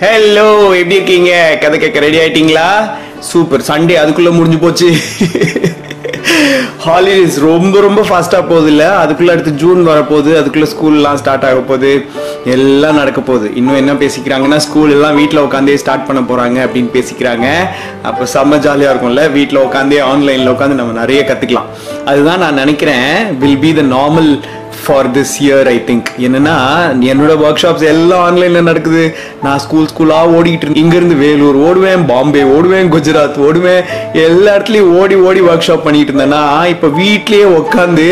Hello எப்படி இருக்கீங்க? கதை கேட்க ரெடி ஆயிட்டீங்களா? சூப்பர் சண்டே அதுக்குள்ள முடிஞ்சு போச்சு. ஹாலிடேஸ் ரொம்ப ரொம்ப ஃபாஸ்ட்டாக போகுது இல்லை? அதுக்குள்ளே அடுத்து ஜூன் வரப்போகுது. அதுக்குள்ளே ஸ்கூல்லாம் ஸ்டார்ட் ஆக போகுது. எல்லாம் நடக்க போகுது. இன்னும் என்ன பேசிக்கிறாங்கன்னா ஸ்கூல் எல்லாம் வீட்டில் உட்காந்தே ஸ்டார்ட் பண்ண போகிறாங்க அப்படின்னு பேசிக்கிறாங்க. அப்போ செம்ம ஜாலியாக இருக்கும்ல? வீட்டில் உட்காந்தே ஆன்லைனில் உட்காந்து நம்ம நிறைய கற்றுக்கலாம் அதுதான் நான் நினைக்கிறேன் will be the normal for this year I think என்னன்னா என்னோட ஒர்க் ஷாப்ஸ் எல்லாம் ஆன்லைன்ல நடக்குது. நான் ஸ்கூல் ஸ்கூலா ஓடிக்கிட்டு இருக்கேன் இங்கிருந்து வேலூர் ஓடுவேன் பாம்பே ஓடுவேன் குஜராத் ஓடுவேன். எல்லா இடத்துலயும் ஓடி ஓடி ஒர்க் ஷாப் பண்ணிட்டு இருந்தேன்னா இப்போ வீட்லயே உட்காந்து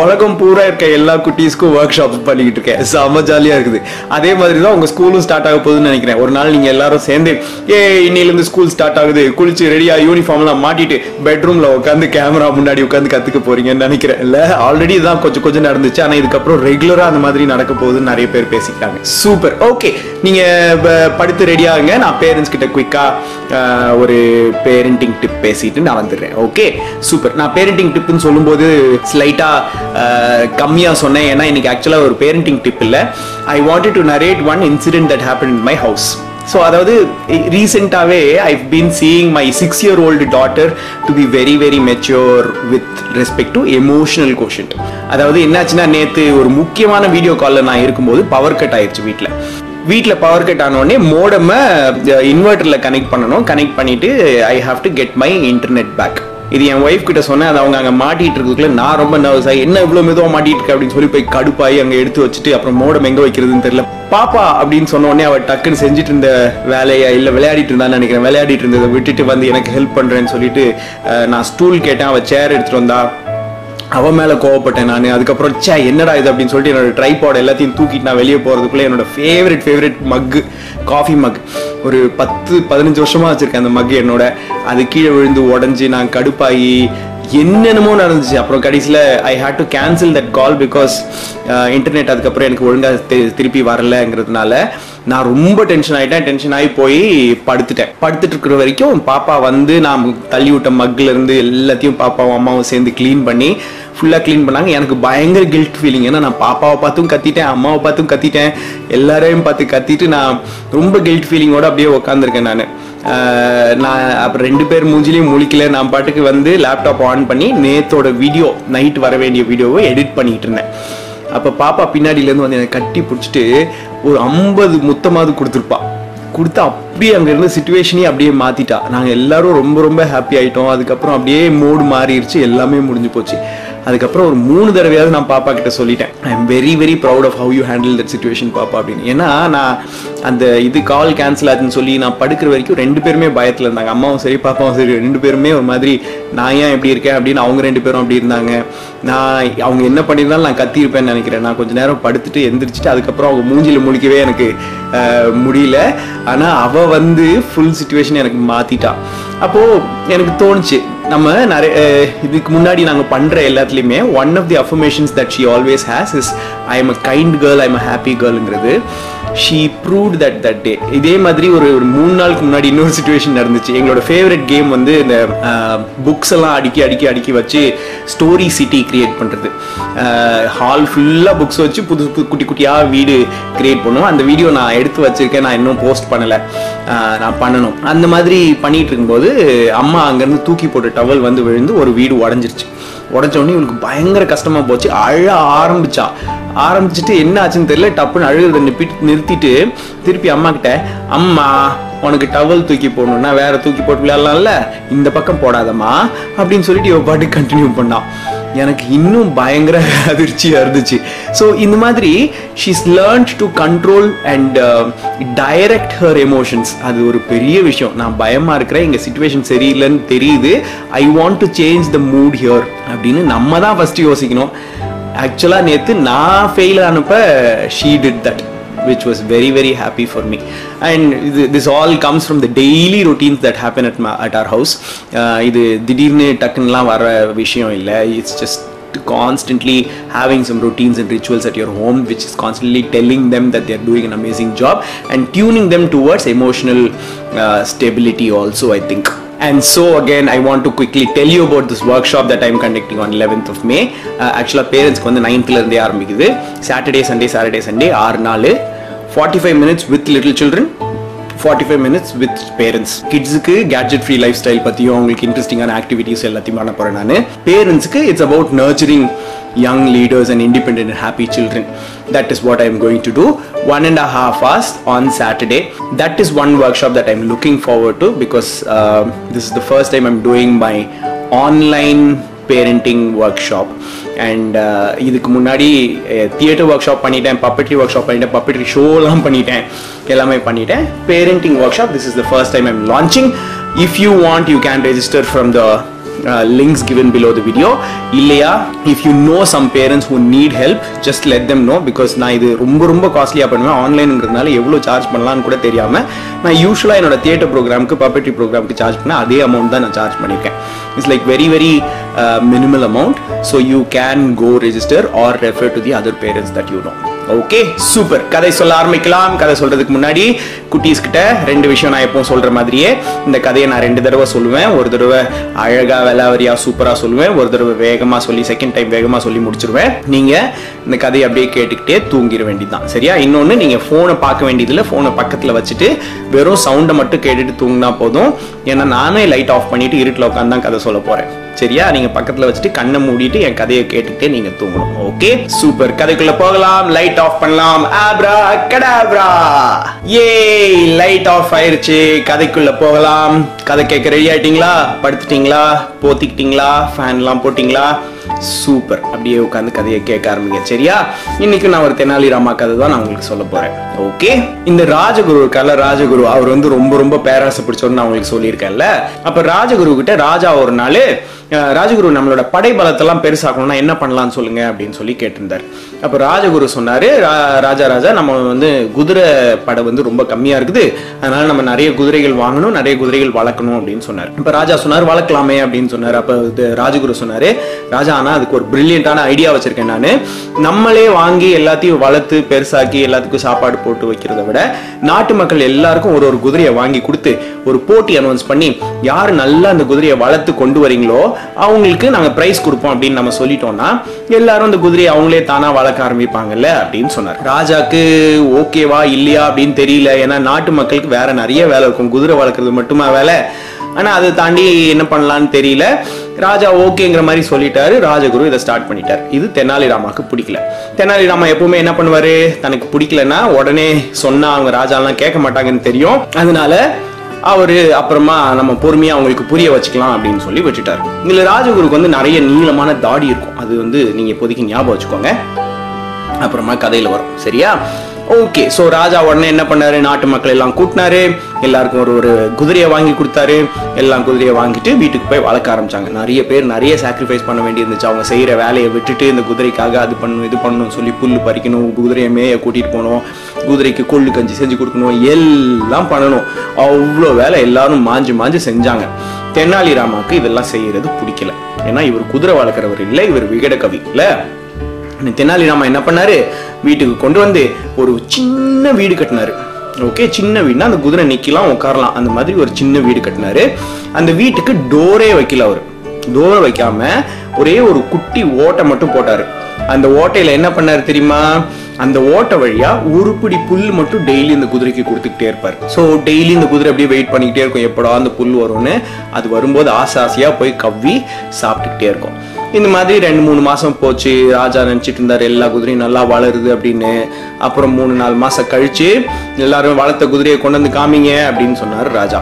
உலகம் பூரா இருக்க எல்லா குட்டீஸ்க்கும் ஒர்க் ஷாப் பண்ணிக்கிட்டு இருக்கேன். செம்ம ஜாலியா இருக்குது. அதே மாதிரி தான் உங்க ஸ்கூலும் ஸ்டார்ட் ஆக போகுதுன்னு நினைக்கிறேன். ஒரு நாள் நீங்க எல்லாரும் சேர்ந்து ஏ இன்னிலிருந்து ஸ்கூல் ஸ்டார்ட் ஆகுது. குளிச்சு ரெடியா யூனிஃபார்ம்லாம் மாட்டிட்டு பெட்ரூம்ல உட்காந்து கேமரா முன்னாடி உட்காந்து கத்துக்க போறீங்கன்னு நினைக்கிறேன். இல்ல ஆல்ரெடி தான் கொஞ்சம் கொஞ்சம் நடந்துச்சு. ஆனா இதுக்கப்புறம் ரெகுலராக அந்த மாதிரி நடக்க போகுதுன்னு நிறைய பேர் பேசிக்கிறாங்க சூப்பர் ஓகே நீங்க படுத்து ரெடியாகுங்க நான் பேரண்ட்ஸ் கிட்ட குயிக்கா ஒரு பேரண்டிங் டிப் பேசிட்டு நான் வந்துடுறேன். ஓகே சூப்பர் நான் பேரண்டிங் டிப்னு சொல்லும்போது ஸ்லைட்டாக கம்மியாக சொன்னேன். ஏன்னா எனக்கு ஆக்சுவலாக ஒரு பேரண்டிங் டிப் இல்லை. I wanted to narrate one incident that happen in my house so அதாவது ரீசெண்டாகவே I been seeing my six year old daughter to be very very mature with respect to emotional quotient அதாவது என்னாச்சுன்னா நேற்று ஒரு முக்கியமான video காலில் நான் இருக்கும்போது power cut ஆயிடுச்சு வீட்டில் வீட்டில் பவர் கட் ஆனோடனே மோடம இன்வெர்ட்டரில் கனெக்ட் பண்ணணும். கனெக்ட் பண்ணிட்டு I have to get my internet back இது என் ஒய்ஃப் கிட்ட சொன்னேன் அது அவங்க அங்கே மாட்டிட்டு இருக்கிறதுக்குள்ள நான் ரொம்ப நர்வஸ் ஆகி என்ன இவ்வளோ மெதுவாக மாட்டிட்டு இருக்கு? அப்படின்னு சொல்லி போய் கடுப்பாகி அங்கே எடுத்து வச்சுட்டு அப்புறம் மோடம் எங்கே வைக்கிறதுன்னு தெரியல. பாப்பா அப்படின்னு சொன்ன உடனே அவள் டக்குன்னு செஞ்சுட்டு இருந்த வேலையா இல்லை விளையாடிட்டு இருந்தான்னு நினைக்கிறேன் விளையாடிட்டு இருந்ததை விட்டுட்டு வந்து எனக்கு ஹெல்ப் பண்ணுறேன்னு சொல்லிட்டு நான் ஸ்டூல் கேட்டேன் அவள் சேர் எடுத்துட்டு வந்தா. அவன் மேலே கோவப்பட்டேன் நான். அதுக்கப்புறம் சே என்னடா இது? அப்படின்னு சொல்லிட்டு என்னோட ட்ரைபாட் எல்லாத்தையும் தூக்கிட்டு நான் வெளியே போகிறதுக்குள்ளே என்னோட favourite favourite mug coffee mug ஒரு பத்து பதினஞ்சு வருஷமா வச்சுருக்கேன் அந்த மக் என்னோட. அது கீழே விழுந்து உடஞ்சி நான் கடுப்பாகி என்னென்னமோ நடந்துச்சு. அப்புறம் கடைசியில் I had to cancel that call because internet அதுக்கப்புறம் எனக்கு ஒழுங்காக திருப்பி வரலங்கிறதுனால நான் ரொம்ப டென்ஷன் ஆகிட்டேன் டென்ஷன் ஆகி போய் படுத்துட்டேன். படுத்துட்டு இருக்கிற வரைக்கும் பாப்பா வந்து நான் தள்ளி விட்ட மக்ல இருந்து எல்லாத்தையும் பாப்பாவும் அம்மாவும் சேர்ந்து க்ளீன் பண்ணி ஃபுல்லாக க்ளீன் பண்ணாங்க. எனக்கு பயங்கர கில்ட் ஃபீலிங் ஏன்னா நான் பாப்பாவை பார்த்தும் கத்திட்டேன் அம்மாவை பார்த்தும் கத்திட்டேன். எல்லாரையும் பார்த்து கத்திட்டு நான் ரொம்ப கில்ட் ஃபீலிங்கோட அப்படியே உட்காந்துருக்கேன் நான். நான் அப்புறம் ரெண்டு பேர் மூஞ்சிலையும் முழிக்கல நான் பாட்டுக்கு வந்து லேப்டாப் ஆன் பண்ணி நேத்தோட வீடியோ நைட் வர வேண்டிய வீடியோவை எடிட் பண்ணிட்டு இருந்தேன். அப்போ பாப்பா பின்னாடியிலேருந்து வந்து என்னை கட்டி பிடிச்சிட்டு ஒரு ஐம்பது முத்தமாவது கொடுத்துருப்பா. கொடுத்து அப்படியே அங்கே இருந்த சுச்சுவேஷனே அப்படியே மாற்றிட்டா நாங்கள் எல்லாரும் ரொம்ப ரொம்ப ஹாப்பி ஆயிட்டோம். அதுக்கப்புறம் அப்படியே மூடு மாறிடுச்சு. எல்லாமே முடிஞ்சு போச்சு. அதுக்கப்புறம் ஒரு மூணு தடவையாவது நான் பாப்பா கிட்ட சொல்லிட்டேன். I am very very proud of how you handle that situation பாப்பா அப்படின்னு. ஏன்னா நான் அந்த இது கால் கேன்சல் ஆச்சுன்னு சொல்லி நான் படுக்கிற வரைக்கும் ரெண்டு பேருமே பயத்தில் இருந்தாங்க. அம்மாவும் சரி பாப்பாவும் சரி ரெண்டு பேருமே ஒரு மாதிரி நான் ஏன் எப்படி இருக்கேன்? அப்படின்னு அவங்க ரெண்டு பேரும் அப்படி இருந்தாங்க. நான் அவங்க என்ன பண்ணியிருந்தாலும் நான் கத்தியிருப்பேன்னு நினைக்கிறேன். நான் கொஞ்ச நேரம் படுத்துட்டு எந்திரிச்சிட்டு அதுக்கப்புறம் அவங்க மூஞ்சியில் முழிக்கவே எனக்கு முடியல. ஆனால் அவள் வந்து ஃபுல் சுச்சுவேஷன் எனக்கு மாத்திட்டா. அப்போது எனக்கு தோணுச்சு. நம்ம நிறைய இதுக்கு முன்னாடி நாங்கள் பண்ணுற எல்லாத்துலேயுமே one of the affirmations that she always has is I am a kind girl I am a happy கேர்ளுங்கிறது she proved that that day இதே மாதிரி ஒரு ஒரு மூணு நாளுக்கு முன்னாடி இன்னொரு சுச்சுவேஷன் நடந்துச்சு. எங்களோட ஃபேவரட் கேம் வந்து இந்த புக்ஸ் எல்லாம் அடுக்கி அடுக்கி அடுக்கி வச்சு ஸ்டோரி சிட்டி கிரியேட் பண்ணுறது ஹால் ஃபுல்லாக புக்ஸ் வச்சு புது புது குட்டி குட்டியாக வீடு கிரியேட் பண்ணுவோம். அந்த வீடியோ நான் எடுத்து வச்சுருக்கேன். நான் இன்னும் போஸ்ட் பண்ணலை. நான் பண்ணணும். அந்த மாதிரி பண்ணிகிட்டு இருக்கும்போது அம்மா அங்கேருந்து தூக்கி போட்ட டவல் வந்து விழுந்து ஒரு வீடு உடஞ்சிருச்சு. உடஞ்சோடனே இவளுக்கு பயங்கர கஷ்டமாக போச்சு. அழ ஆரம்பிச்சா. ஆரம்பிச்சுட்டு என்ன ஆச்சுன்னு தெரியல டப்புன்னு அழுகிறத நிப்பிட்டு நிறுத்திட்டு திருப்பி அம்மா கிட்ட அம்மா உனக்கு டவல் தூக்கி போடணும்னா வேற தூக்கி போட்டு விளையாடலாம்ல இந்த பக்கம் போடாதம்மா அப்படின்னு சொல்லிட்டு இவ பாட்டு கண்டினியூ பண்ணான் எனக்கு இன்னும் பயங்கர அதிர்ச்சியாக இருந்துச்சு. ஸோ இந்த மாதிரி she's learned to control and direct her emotions அது ஒரு பெரிய விஷயம். நான் பயமா இருக்கிறேன் எங்கள் சுச்சுவேஷன் சரியில்லைன்னு தெரியுது. I want to change the mood here அப்படின்னு நம்ம தான் ஃபஸ்ட்டு யோசிக்கணும். ஆக்சுவலாக நேற்று நான் fail ஆனப்ப she did that which was very very happy for me and இது- this all comes from the daily routines that happen at, my, at our house uh, இது திடீர்னு டக்குன்னுலாம் வர விஷயம் இல்லை it's just constantly having some routines and rituals at your home which is constantly telling them that they're doing an amazing job and tuning them towards emotional uh, stability also i think And so again, I want to quickly tell you about this workshop that I'm conducting on 11th of May. Uh, actually, பேரண்ட்ஸ்க்கு வந்து 9th ல இருந்தே ஆரம்பிக்குது Saturday Sunday Saturday Sunday ஆறு நாள் forty five minutes with little children Forty five minutes with parents கிட்ஸுக்கு gadget free life style பற்றியும் அவங்களுக்கு இன்ட்ரெஸ்டிங்கான ஆக்டிவிட்டீஸ் எல்லாத்தையும் பண்ண போகிறேன் நான் பேரண்ட்ஸ்க்கு it's about nurturing young leaders and independent and happy children. That is what I am going to do. One and a half hours on Saturday. That is one workshop that I'm looking forward to because uh, this is the first time I'm doing my online parenting workshop And இதுக்கு முன்னாடி theatre workshop பண்ணிட்டேன் puppetry workshop பண்ணிட்டேன் puppetry ஷோலாம் பண்ணிட்டேன். எல்லாமே பண்ணிட்டேன். Parenting workshop this is the first time I'm launching if you want you can register from the Uh, links given below the video. இல்லையா? If you know some parents who need help just let them know because நான் இது ரொம்ப ரொம்ப காஸ்ட்லியாக பண்ணுவேன். ஆன்லைனுங்கிறதுனால எவ்வளோ charge பண்ணலாம்னு கூட தெரியாமல் நான் யூஸ்வலாக என்னோட தியேட்டர் ப்ரோக்ராமுக்கு பப்பட்ரி ப்ரோக்ராமுக்கு சார்ஜ் பண்ண அதே அமௌண்ட் தான் நான் சார்ஜ் பண்ணியிருக்கேன். It's like very very minimal amount so you can go register or refer to the other parents that you know okay super கதை சொல்ல ஆரம்பிக்கலாம். கதை சொல்றதுக்கு முன்னாடி குட்டீஸ் கிட்ட ரெண்டு விஷயம் நான் எப்பவும் சொல்ற மாதிரியே இந்த கதையை நான் ரெண்டு தடவை சொல்லுவேன். ஒரு தடவை அழகா வெலாவரியா சூப்பரா சொல்லுவேன். ஒரு தடவை வேகமா சொல்லி செகண்ட் டைம் வேகமா சொல்லி முடிச்சிருவேன். நீங்க இந்த கதையை அப்படியே கேட்டுக்கிட்டே தூங்கிட வேண்டியதுதான். சரியா? இன்னொன்னு நீங்க போனை பார்க்க வேண்டியதில்ல. போனை பக்கத்துல வச்சுட்டு வெறும் சவுண்டை மட்டும் கேட்டுட்டு தூங்கினா போதும். ஏன்னா நானே லைட் ஆஃப் பண்ணிட்டு இருட்டில் உட்காந்து தான் கதை சொல்ல போறேன். சரியா? நீங்க பக்கத்துல வச்சுட்டு கண்ணை மூடிட்டு என் கதையை கேட்டுக்கிட்டே நீங்க தூங்கணும். ஓகே சூப்பர் கதைக்குள்ள போகலாம். லைட் ஆஃப் பண்ணலாம். ஆப்ரா கடாப்ரா ஏ லைட் ஆஃப் ஆயிருச்சு. கதைக்குள்ள போகலாம். கதை கேட்க ரெடி ஆயிட்டீங்களா? படுத்துட்டீங்களா? போத்திக்கிட்டீங்களா? ஃபேன்லாம் போட்டிங்களா? சூப்பர் அப்படியே உட்காந்து கதையை கேட்க ஆரம்பிங்க. சரியா? இன்னைக்கு நான் ஒரு தெனாலிராமா கதை தான் நான் உங்களுக்கு சொல்ல போறேன். ஓகே இந்த ராஜகுரு இருக்கார்ல ராஜகுரு அவர் வந்து ரொம்ப ரொம்ப பேராசை பிடிச்சோன்னு நான் உங்களுக்கு சொல்லியிருக்கேன்ல. அப்ப ராஜகுரு கிட்ட ராஜா ஒரு நாள் ராஜகுரு நம்மளோட படை பலத்தெல்லாம் பெருசாக்கணும்னா என்ன பண்ணலாம்னு சொல்லுங்க அப்படின்னு சொல்லி கேட்டிருந்தார். அப்போ ராஜகுரு சொன்னார் "ரா- ராஜா ராஜா நம்ம வந்து குதிரை படை வந்து ரொம்ப கம்மியாக இருக்குது. அதனால நம்ம நிறைய குதிரைகள் வாங்கணும் நிறைய குதிரைகள் வளர்க்கணும் அப்படின்னு சொன்னார். இப்போ ராஜா சொன்னார் வளர்க்கலாமே அப்படின்னு சொன்னார். அப்போ இது ராஜகுரு சொன்னார் ராஜா ஆனால் அதுக்கு ஒரு பிரில்லியண்டான ஐடியா வச்சிருக்கேன் நான். நம்மளே வாங்கி எல்லாத்தையும் வளர்த்து பெருசாக்கி எல்லாத்துக்கும் சாப்பாடு போட்டு வைக்கிறத விட நாட்டு மக்கள் எல்லாருக்கும் ஒரு ஒரு குதிரையை வாங்கி கொடுத்து ஒரு போட்டி அனௌன்ஸ் பண்ணி யார் நல்லா அந்த குதிரையை வளர்த்து கொண்டு வரீங்களோ அவங்களுக்கு நாங்க பிரைஸ் கொடுப்போம் அப்படின்னு நம்ம சொல்லிட்டோம்னா எல்லாரும் அந்த குதிரையை அவங்களே தானா வளர்க்க ஆரம்பிப்பாங்கல்ல அப்படின்னு சொன்னார். ராஜாக்கு ஓகேவா இல்லையா அப்படின்னு தெரியல. ஏன்னா நாட்டு மக்களுக்கு வேற நிறைய வேலை இருக்கும். குதிரை வளர்க்கறது மட்டுமா வேலை? ஆனா அதை தாண்டி என்ன பண்ணலாம்னு தெரியல. ராஜா ஓகேங்கிற மாதிரி சொல்லிட்டாரு. ராஜகுரு இதை ஸ்டார்ட் பண்ணிட்டார். இது தெனாலிராமாவுக்கு பிடிக்கல. தெனாலிராமா எப்பவுமே என்ன பண்ணுவாரு? தனக்கு பிடிக்கலன்னா உடனே சொன்னா அவங்க ராஜாலாம் கேட்க மாட்டாங்கன்னு தெரியும். அதனால அவரு அப்புறமா நம்ம பொறுமையாக அவங்களுக்கு புரிய வச்சுக்கலாம் அப்படின்னு சொல்லி விட்டுட்டாரு. இதில் ராஜகுருக்கு வந்து நிறைய நீளமான தாடி இருக்கும். அது வந்து நீங்க இப்போதைக்கு ஞாபகம் வச்சுக்கோங்க. அப்புறமா கதையில வரும். சரியா? ஓகே ஸோ ராஜா உடனே என்ன பண்ணாரு? நாட்டு மக்கள் எல்லாம் கூட்டினாரு. எல்லாருக்கும் ஒரு ஒரு குதிரையை வாங்கி கொடுத்தாரு. எல்லாம் குதிரையை வாங்கிட்டு வீட்டுக்கு போய் வளர்க்க ஆரம்பிச்சாங்க. நிறைய பேர் நிறைய சாக்ரிஃபைஸ் பண்ண வேண்டி இருந்துச்சு அவங்க செய்கிற வேலையை விட்டுட்டு இந்த குதிரைக்காக அது பண்ணணும் இது பண்ணணும் சொல்லி புல் பறிக்கணும் குதிரையை மேய கூட்டிட்டு போகணும் குதிரைக்கு கொள்ளு கஞ்சி செஞ்சு கொடுக்கணும் எல்லாம் பண்ணணும். அவ்வளோ வேலை எல்லாரும் மாஞ்சு மாஞ்சு செஞ்சாங்க. தென்னாலிராமாவுக்கு இதெல்லாம் செய்யறது பிடிக்கல. ஏன்னா இவர் குதிரை வளர்க்குறவர் இல்லை இவர் விகட கவி. இல்லை? தெனாலிராமா என்ன பண்ணாரு? வீட்டுக்கு கொண்டு வந்து ஒரு சின்ன வீடு கட்டினாரு. ஓகே சின்ன வீடுனா அந்த குதிரை நிற்கலாம் உட்காரலாம். அந்த மாதிரி ஒரு சின்ன வீடு கட்டினாரு. அந்த வீட்டுக்கு டோரே வைக்கல அவர். டோர் வைக்காம ஒரே ஒரு குட்டி ஓட்டை மட்டும் போட்டார். அந்த ஓட்டையில் என்ன பண்ணார் தெரியுமா? அந்த ஓட்டை வழியா உருப்படி புல் மட்டும் டெய்லி இந்த குதிரைக்கு கொடுத்துக்கிட்டே இருப்பார். ஸோ டெய்லி இந்த குதிரை அப்படியே வெயிட் பண்ணிக்கிட்டே இருக்கும். எப்படா அந்த புல் வரும்னு. அது வரும்போது ஆசை ஆசையாக போய் கவ்வி சாப்பிட்டுக்கிட்டே இருக்கும். இந்த மாதிரி ரெண்டு மூணு மாசம் போச்சு. ராஜா நினைச்சிட்டு இருந்தாரு எல்லா குதிரையும் நல்லா வளருது அப்படின்னு. அப்புறம் மூணு நாலு மாசம் கழிச்சு எல்லாரும் வளர்த்த குதிரையை கொண்டு வந்து காமிங்க அப்படின்னு சொன்னாரு ராஜா.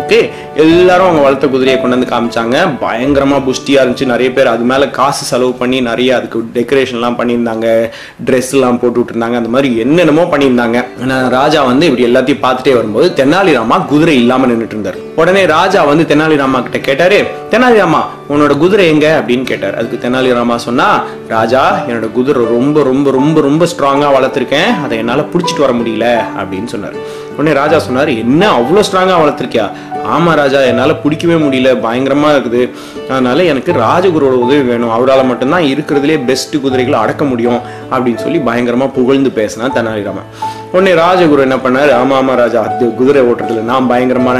ஓகே எல்லாரும் அவங்க வளர்த்த குதிரையை கொண்டு வந்து காமிச்சாங்க. பயங்கரமா புஷ்டியா இருந்துச்சு. நிறைய பேர் அது மேல காசு செலவு பண்ணி நிறைய அதுக்கு டெக்கரேஷன்லாம் பண்ணியிருந்தாங்க. ட்ரெஸ் எல்லாம் போட்டு விட்டுருந்தாங்க. அந்த மாதிரி என்னென்னமோ பண்ணியிருந்தாங்க. ராஜா வந்து இப்படி எல்லாத்தையும் பார்த்துட்டே வரும்போது தெனாலிராமா குதிரை இல்லாம நின்றுட்டு இருந்தார். உடனே ராஜா வந்து தெனாலிராமா கிட்ட கேட்டாரு தெனாலிராமா உன்னோட குதிரை எங்க? அப்படின்னு கேட்டார். அதுக்கு தெனாலிராமா சொன்னா ராஜா என்னோட குதிரை ரொம்ப ரொம்ப ரொம்ப ரொம்ப ஸ்ட்ராங்கா வளர்த்துருக்கேன். அதை என்னால புடிச்சிட்டு வர முடியல. அப்படின்னு சொன்னார். உடனே ராஜா சொன்னார் என்ன அவ்வளோ ஸ்ட்ராங்காக வளர்த்துருக்கியா? ஆமாம் ராஜா என்னால் பிடிக்கவே முடியல பயங்கரமாக இருக்குது. அதனால் எனக்கு ராஜகுருவோட உதவி வேணும். அவரால் மட்டும்தான் இருக்கிறதுலே பெஸ்ட் குதிரைகளை அடக்க முடியும் அப்படின்னு சொல்லி பயங்கரமாக புகழ்ந்து பேசினா தெனாலிராமன். உடனே ராஜகுரு என்ன பண்ணாரு? ஆமாம் ஆமாம் ராஜா அது குதிரை ஓட்டுறதுல நான் பயங்கரமான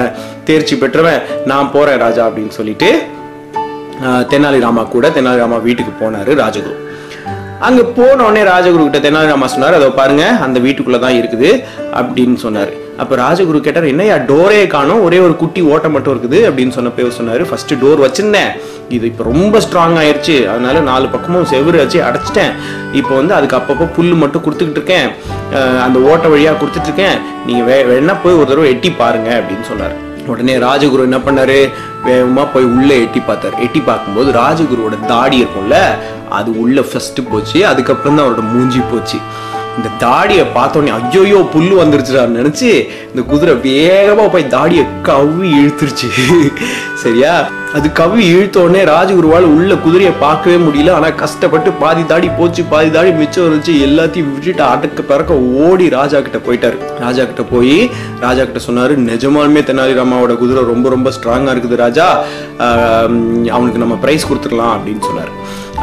தேர்ச்சி பெற்றவன் நான் போகிறேன் ராஜா அப்படின்னு சொல்லிட்டு தெனாலிராமா கூட தெனாலிராமா வீட்டுக்கு போனாரு ராஜகுரு. அங்கே போன உடனே ராஜகுரு கிட்ட தெனாலிராமா சொன்னார் அதை பாருங்க அந்த வீட்டுக்குள்ளே தான் இருக்குது அப்படின்னு சொன்னார். அப்போ ராஜகுரு கேட்டார் என்னையா டோரே காணும் ஒரே ஒரு குட்டி ஓட்டம் மட்டும் இருக்குது அப்படின்னு சொன்னப்ப இவர் சொன்னாரு. ஃபர்ஸ்ட் டோர் வச்சிருந்தேன். இது இப்போ ரொம்ப ஸ்ட்ராங் ஆயிருச்சு. அதனால நாலு பக்கமும் செவுரு வச்சு அடைச்சிட்டேன். இப்போ வந்து அதுக்கு அப்பப்போ புல்லு மட்டும் கொடுத்துக்கிட்டு இருக்கேன். அந்த ஓட்ட வழியா கொடுத்துட்டு இருக்கேன். நீங்க வே வேணா போய் ஒரு தடவை எட்டி பாருங்க அப்படின்னு சொன்னார். உடனே ராஜகுரு என்ன பண்ணாரு? வேகமாக போய் உள்ளே எட்டி பார்த்தாரு. எட்டி பார்க்கும்போது ராஜகுருவோட தாடி இருக்கும்ல அது உள்ள ஃபஸ்ட்டு போச்சு. அதுக்கப்புறம் தான் அவரோட மூஞ்சி போச்சு. இந்த தாடியை பார்த்தோன்னே ஐயோயோ புல்லு வந்துருச்சுடான்னு நினச்சி இந்த குதிரை வேகமா போய் தாடியை கவ்வி இழுத்துருச்சு. சரியா? அது கவ்வி இழுத்த உடனே ராஜகுருவால் உள்ள குதிரையை பார்க்கவே முடியல. ஆனா கஷ்டப்பட்டு பாதி தாடி போச்சு பாதி தாடி மிச்சம் இருந்துச்சு. எல்லாத்தையும் விட்டுட்டு அடக்க பிறக்க ஓடி ராஜா கிட்ட போயிட்டாரு. ராஜா கிட்ட போய் ராஜா கிட்ட சொன்னாரு நிஜமானுமே தெனாலிராமாவோட குதிரை ரொம்ப ரொம்ப ஸ்ட்ராங்கா இருக்குது ராஜா. அவனுக்கு நம்ம ப்ரைஸ் கொடுத்துடலாம் அப்படின்னு சொன்னாரு.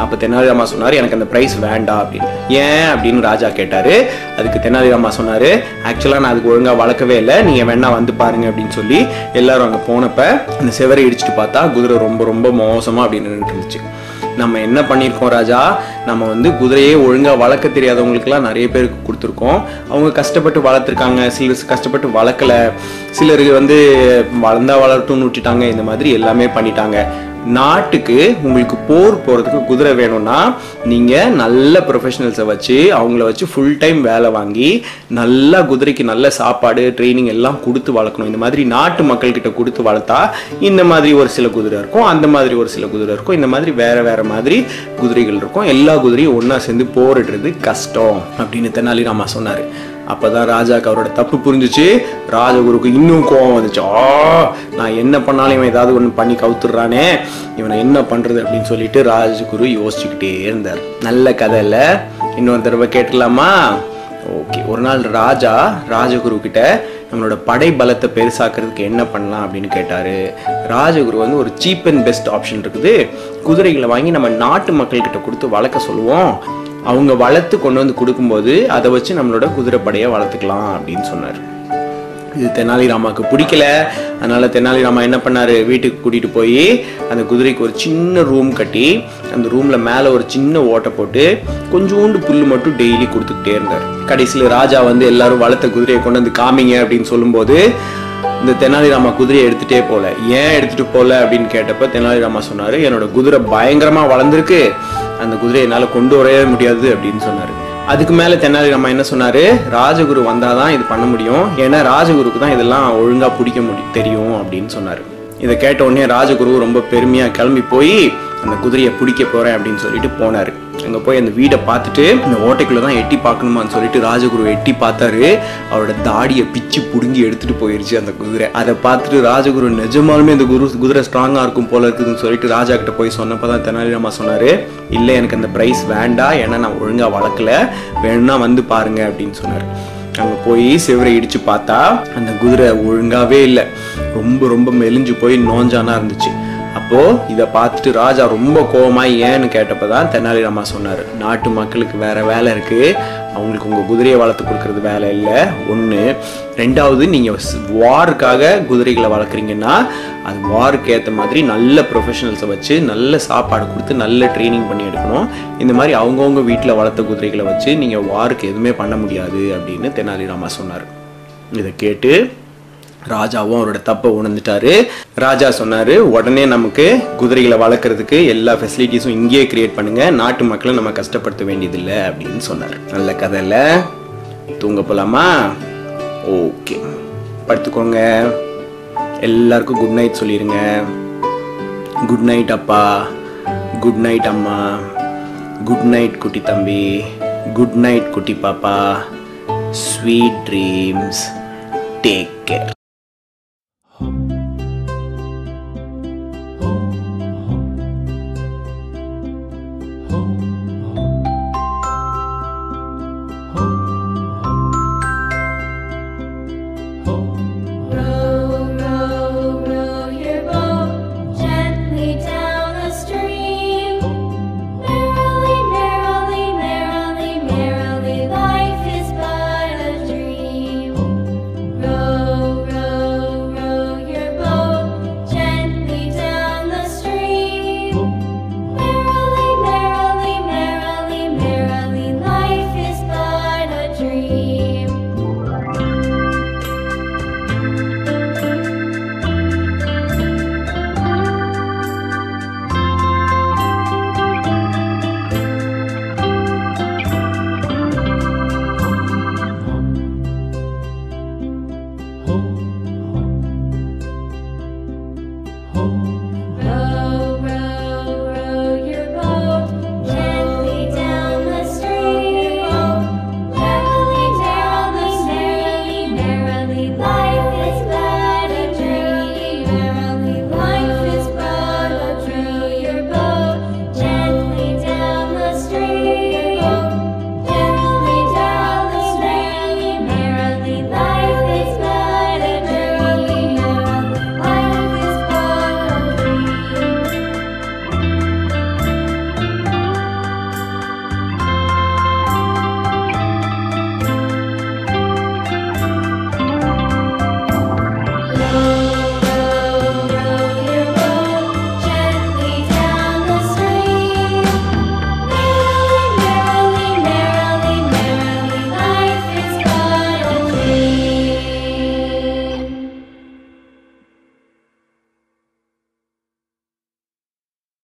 அப்போ தெனாலிராமா சொன்னார் எனக்கு அந்த ப்ரைஸ் வேண்டாம் அப்படின்னு. ஏன் அப்படின்னு ராஜா கேட்டார். அதுக்கு தெனாலிராமா சொன்னார் ஆக்சுவலாக நான் அதுக்கு ஒழுங்காக வளர்க்கவே இல்லை. நீங்கள் வேணா வந்து பாருங்க அப்படின்னு சொல்லி எல்லாரும் அங்கே போனப்போ அந்த செவரை இடிச்சிட்டு பார்த்தா குதிரை ரொம்ப ரொம்ப மோசமாக அப்படின்னு இருந்துச்சு. நம்ம என்ன பண்ணியிருக்கோம் ராஜா? நம்ம வந்து குதிரையே ஒழுங்காக வளர்க்க தெரியாதவங்களுக்குலாம் நிறைய பேருக்கு கொடுத்துருக்கோம். அவங்க கஷ்டப்பட்டு வளர்த்துருக்காங்க. சிலர் கஷ்டப்பட்டு வளர்க்கல. சிலருக்கு வந்து வளர்ந்தா வளர்த்துன்னு விட்டுட்டாங்க. இந்த மாதிரி எல்லாமே பண்ணிட்டாங்க. நாட்டுக்கு உங்களுக்கு போர் போகிறதுக்கு குதிரை வேணும்னா நீங்கள் நல்ல ப்ரொஃபஷனல்ஸை வச்சு அவங்கள வச்சு ஃபுல் டைம் வேலை வாங்கி நல்லா குதிரைக்கு நல்ல சாப்பாடு ட்ரைனிங் எல்லாம் கொடுத்து வளர்க்கணும். இந்த மாதிரி நாட்டு மக்கள்கிட்ட கொடுத்து வளர்த்தா இந்த மாதிரி ஒரு சில குதிரை இருக்கும் அந்த மாதிரி ஒரு சில குதிரை இருக்கும் இந்த மாதிரி வேறு வேறு மாதிரி குதிரைகள் இருக்கும். எல்லா குதிரையும் ஒன்றா சேர்ந்து போரிடுறது கஷ்டம் அப்படின்னு தெனாலிராமா சொன்னார். அப்பதான் ராஜாக்கு அவரோட தப்பு புரிஞ்சுச்சு. ராஜகுருக்கு இன்னும் கோபம் வந்துச்சு. ஆ நான் என்ன பண்ணாலும் இவன் ஏதாவது ஒன்று பண்ணி கவுத்துடுறானே. இவனை என்ன பண்றது அப்படின்னு சொல்லிட்டு ராஜகுரு யோசிச்சுக்கிட்டே இருந்தார். நல்ல கதை இல்ல இன்னொரு தடவை கேட்டுக்கலாமா ஓகே ஒரு நாள் ராஜா ராஜகுரு கிட்ட நம்மளோட படை பலத்தை பெருசாக்குறதுக்கு என்ன பண்ணலாம் அப்படின்னு கேட்டாரு. ராஜகுரு வந்து ஒரு சீப் அண்ட் பெஸ்ட் ஆப்ஷன் இருக்குது. குதிரைகளை வாங்கி நம்ம நாட்டு மக்கள் கிட்ட கொடுத்து வளர்க்க சொல்லுவோம். அவங்க வளர்த்து கொண்டு வந்து கொடுக்கும்போது அதை வச்சு நம்மளோட குதிரைப்படையை வளர்த்துக்கலாம் அப்படின்னு சொன்னார். இது தெனாலிராமாவுக்கு பிடிக்கல. அதனால தெனாலிராமா என்ன பண்ணாரு? வீட்டுக்கு கூட்டிட்டு போய் அந்த குதிரைக்கு ஒரு சின்ன ரூம் கட்டி அந்த ரூம்ல மேல ஒரு சின்ன ஓட்டை போட்டு கொஞ்சோண்டு புல்லு மட்டும் டெய்லி கொடுத்துக்கிட்டே இருந்தார். கடைசியில் ராஜா வந்து எல்லாரும் வளர்த்த குதிரையை கொண்டு வந்து காமிங்க அப்படின்னு சொல்லும்போது இந்த தெனாலிராமா குதிரையை எடுத்துட்டே போல. ஏன் எடுத்துட்டு போல அப்படின்னு கேட்டப்ப தெனாலிராமா சொன்னாரு என்னோட குதிரை பயங்கரமா வளர்ந்துருக்கு. அந்த குதிரையை என்னால் கொண்டு வரவே முடியாது அப்படின்னு சொன்னாரு. அதுக்கு மேல தெனாலிராமா என்ன சொன்னாரு? ராஜகுரு வந்தாதான் இது பண்ண முடியும். ஏன்னா ராஜகுருக்கு தான் இதெல்லாம் ஒழுங்கா பிடிக்க முடியும் தெரியும் அப்படின்னு சொன்னாரு. இதை கேட்ட உடனே ராஜகுரு ரொம்ப பெருமையா கிளம்பி போய் அந்த குதிரையை பிடிக்க போறேன் அப்படின்னு சொல்லிட்டு போனாரு. அங்கே போய் அந்த வீடை பார்த்துட்டு இந்த ஓட்டைக்குள்ளே தான் எட்டி பார்க்கணுமான்னு சொல்லிட்டு ராஜகுரு எட்டி பார்த்தாரு. அவரோட தாடியை பிச்சு பிடுங்கி எடுத்துகிட்டு போயிருச்சு அந்த குதிரை. அதை பார்த்துட்டு ராஜகுரு நிஜமாலுமே இந்த குரு குதிரை ஸ்ட்ராங்காக இருக்கும் போல இருக்குதுன்னு சொல்லிட்டு ராஜா கிட்ட போய் சொன்னப்பதான் தெனாலிராமா சொன்னார். இல்லை எனக்கு அந்த ப்ரைஸ் வேண்டாம் ஏன்னா நான் ஒழுங்காக வளர்க்கல. வேணும்னா வந்து பாருங்க அப்படின்னு சொன்னார். அங்கே போய் சிவரை இடித்து பார்த்தா அந்த குதிரை ஒழுங்காகவே இல்லை. ரொம்ப ரொம்ப மெலிஞ்சு போய் நோஞ்சானா இருந்துச்சு. அப்போ இதை பார்த்துட்டு ராஜா ரொம்ப கோவமாய் ஏன்னு கேட்டப்பதான் தெனாலிராமா சொன்னார். நாட்டு மக்களுக்கு வேற வேலை இருக்கு. அவங்களுக்கு உங்கள் குதிரையை வளர்த்து கொடுக்கறது வேலை இல்லை. ஒன்று ரெண்டாவது நீங்கள் வாருக்காக குதிரைகளை வளர்க்குறீங்கன்னா அது வாருக்கு ஏற்ற மாதிரி நல்ல ப்ரொஃபஷனல்ஸை வச்சு நல்ல சாப்பாடு கொடுத்து நல்ல ட்ரைனிங் பண்ணி எடுக்கணும். இந்த மாதிரி அவங்கவுங்க வீட்டில் வளர்த்த குதிரைகளை வச்சு நீங்கள் வாருக்கு எதுவுமே பண்ண முடியாது அப்படின்னு தெனாலிராமா சொன்னார். இதை கேட்டு ராஜாவும் அவரோட தப்பை உணர்ந்துட்டாரு. ராஜா சொன்னாரு உடனே நமக்கு குதிரைகளை வளர்க்குறதுக்கு எல்லா ஃபெசிலிட்டிஸும் இங்கேயே கிரியேட் பண்ணுங்க. நாட்டு மக்களை நம்ம கஷ்டப்படுத்த வேண்டியதில்லை. அப்படின்னு சொன்னார். நல்ல கதையில். தூங்க போலாமா? ஓகே. படுத்துக்கோங்க. எல்லாருக்கும் குட் நைட் சொல்லிடுங்க குட் நைட் அப்பா. குட் நைட் அம்மா. குட் நைட் குட்டி தம்பி. குட் நைட் குட்டி பாப்பா. Sweet dreams take care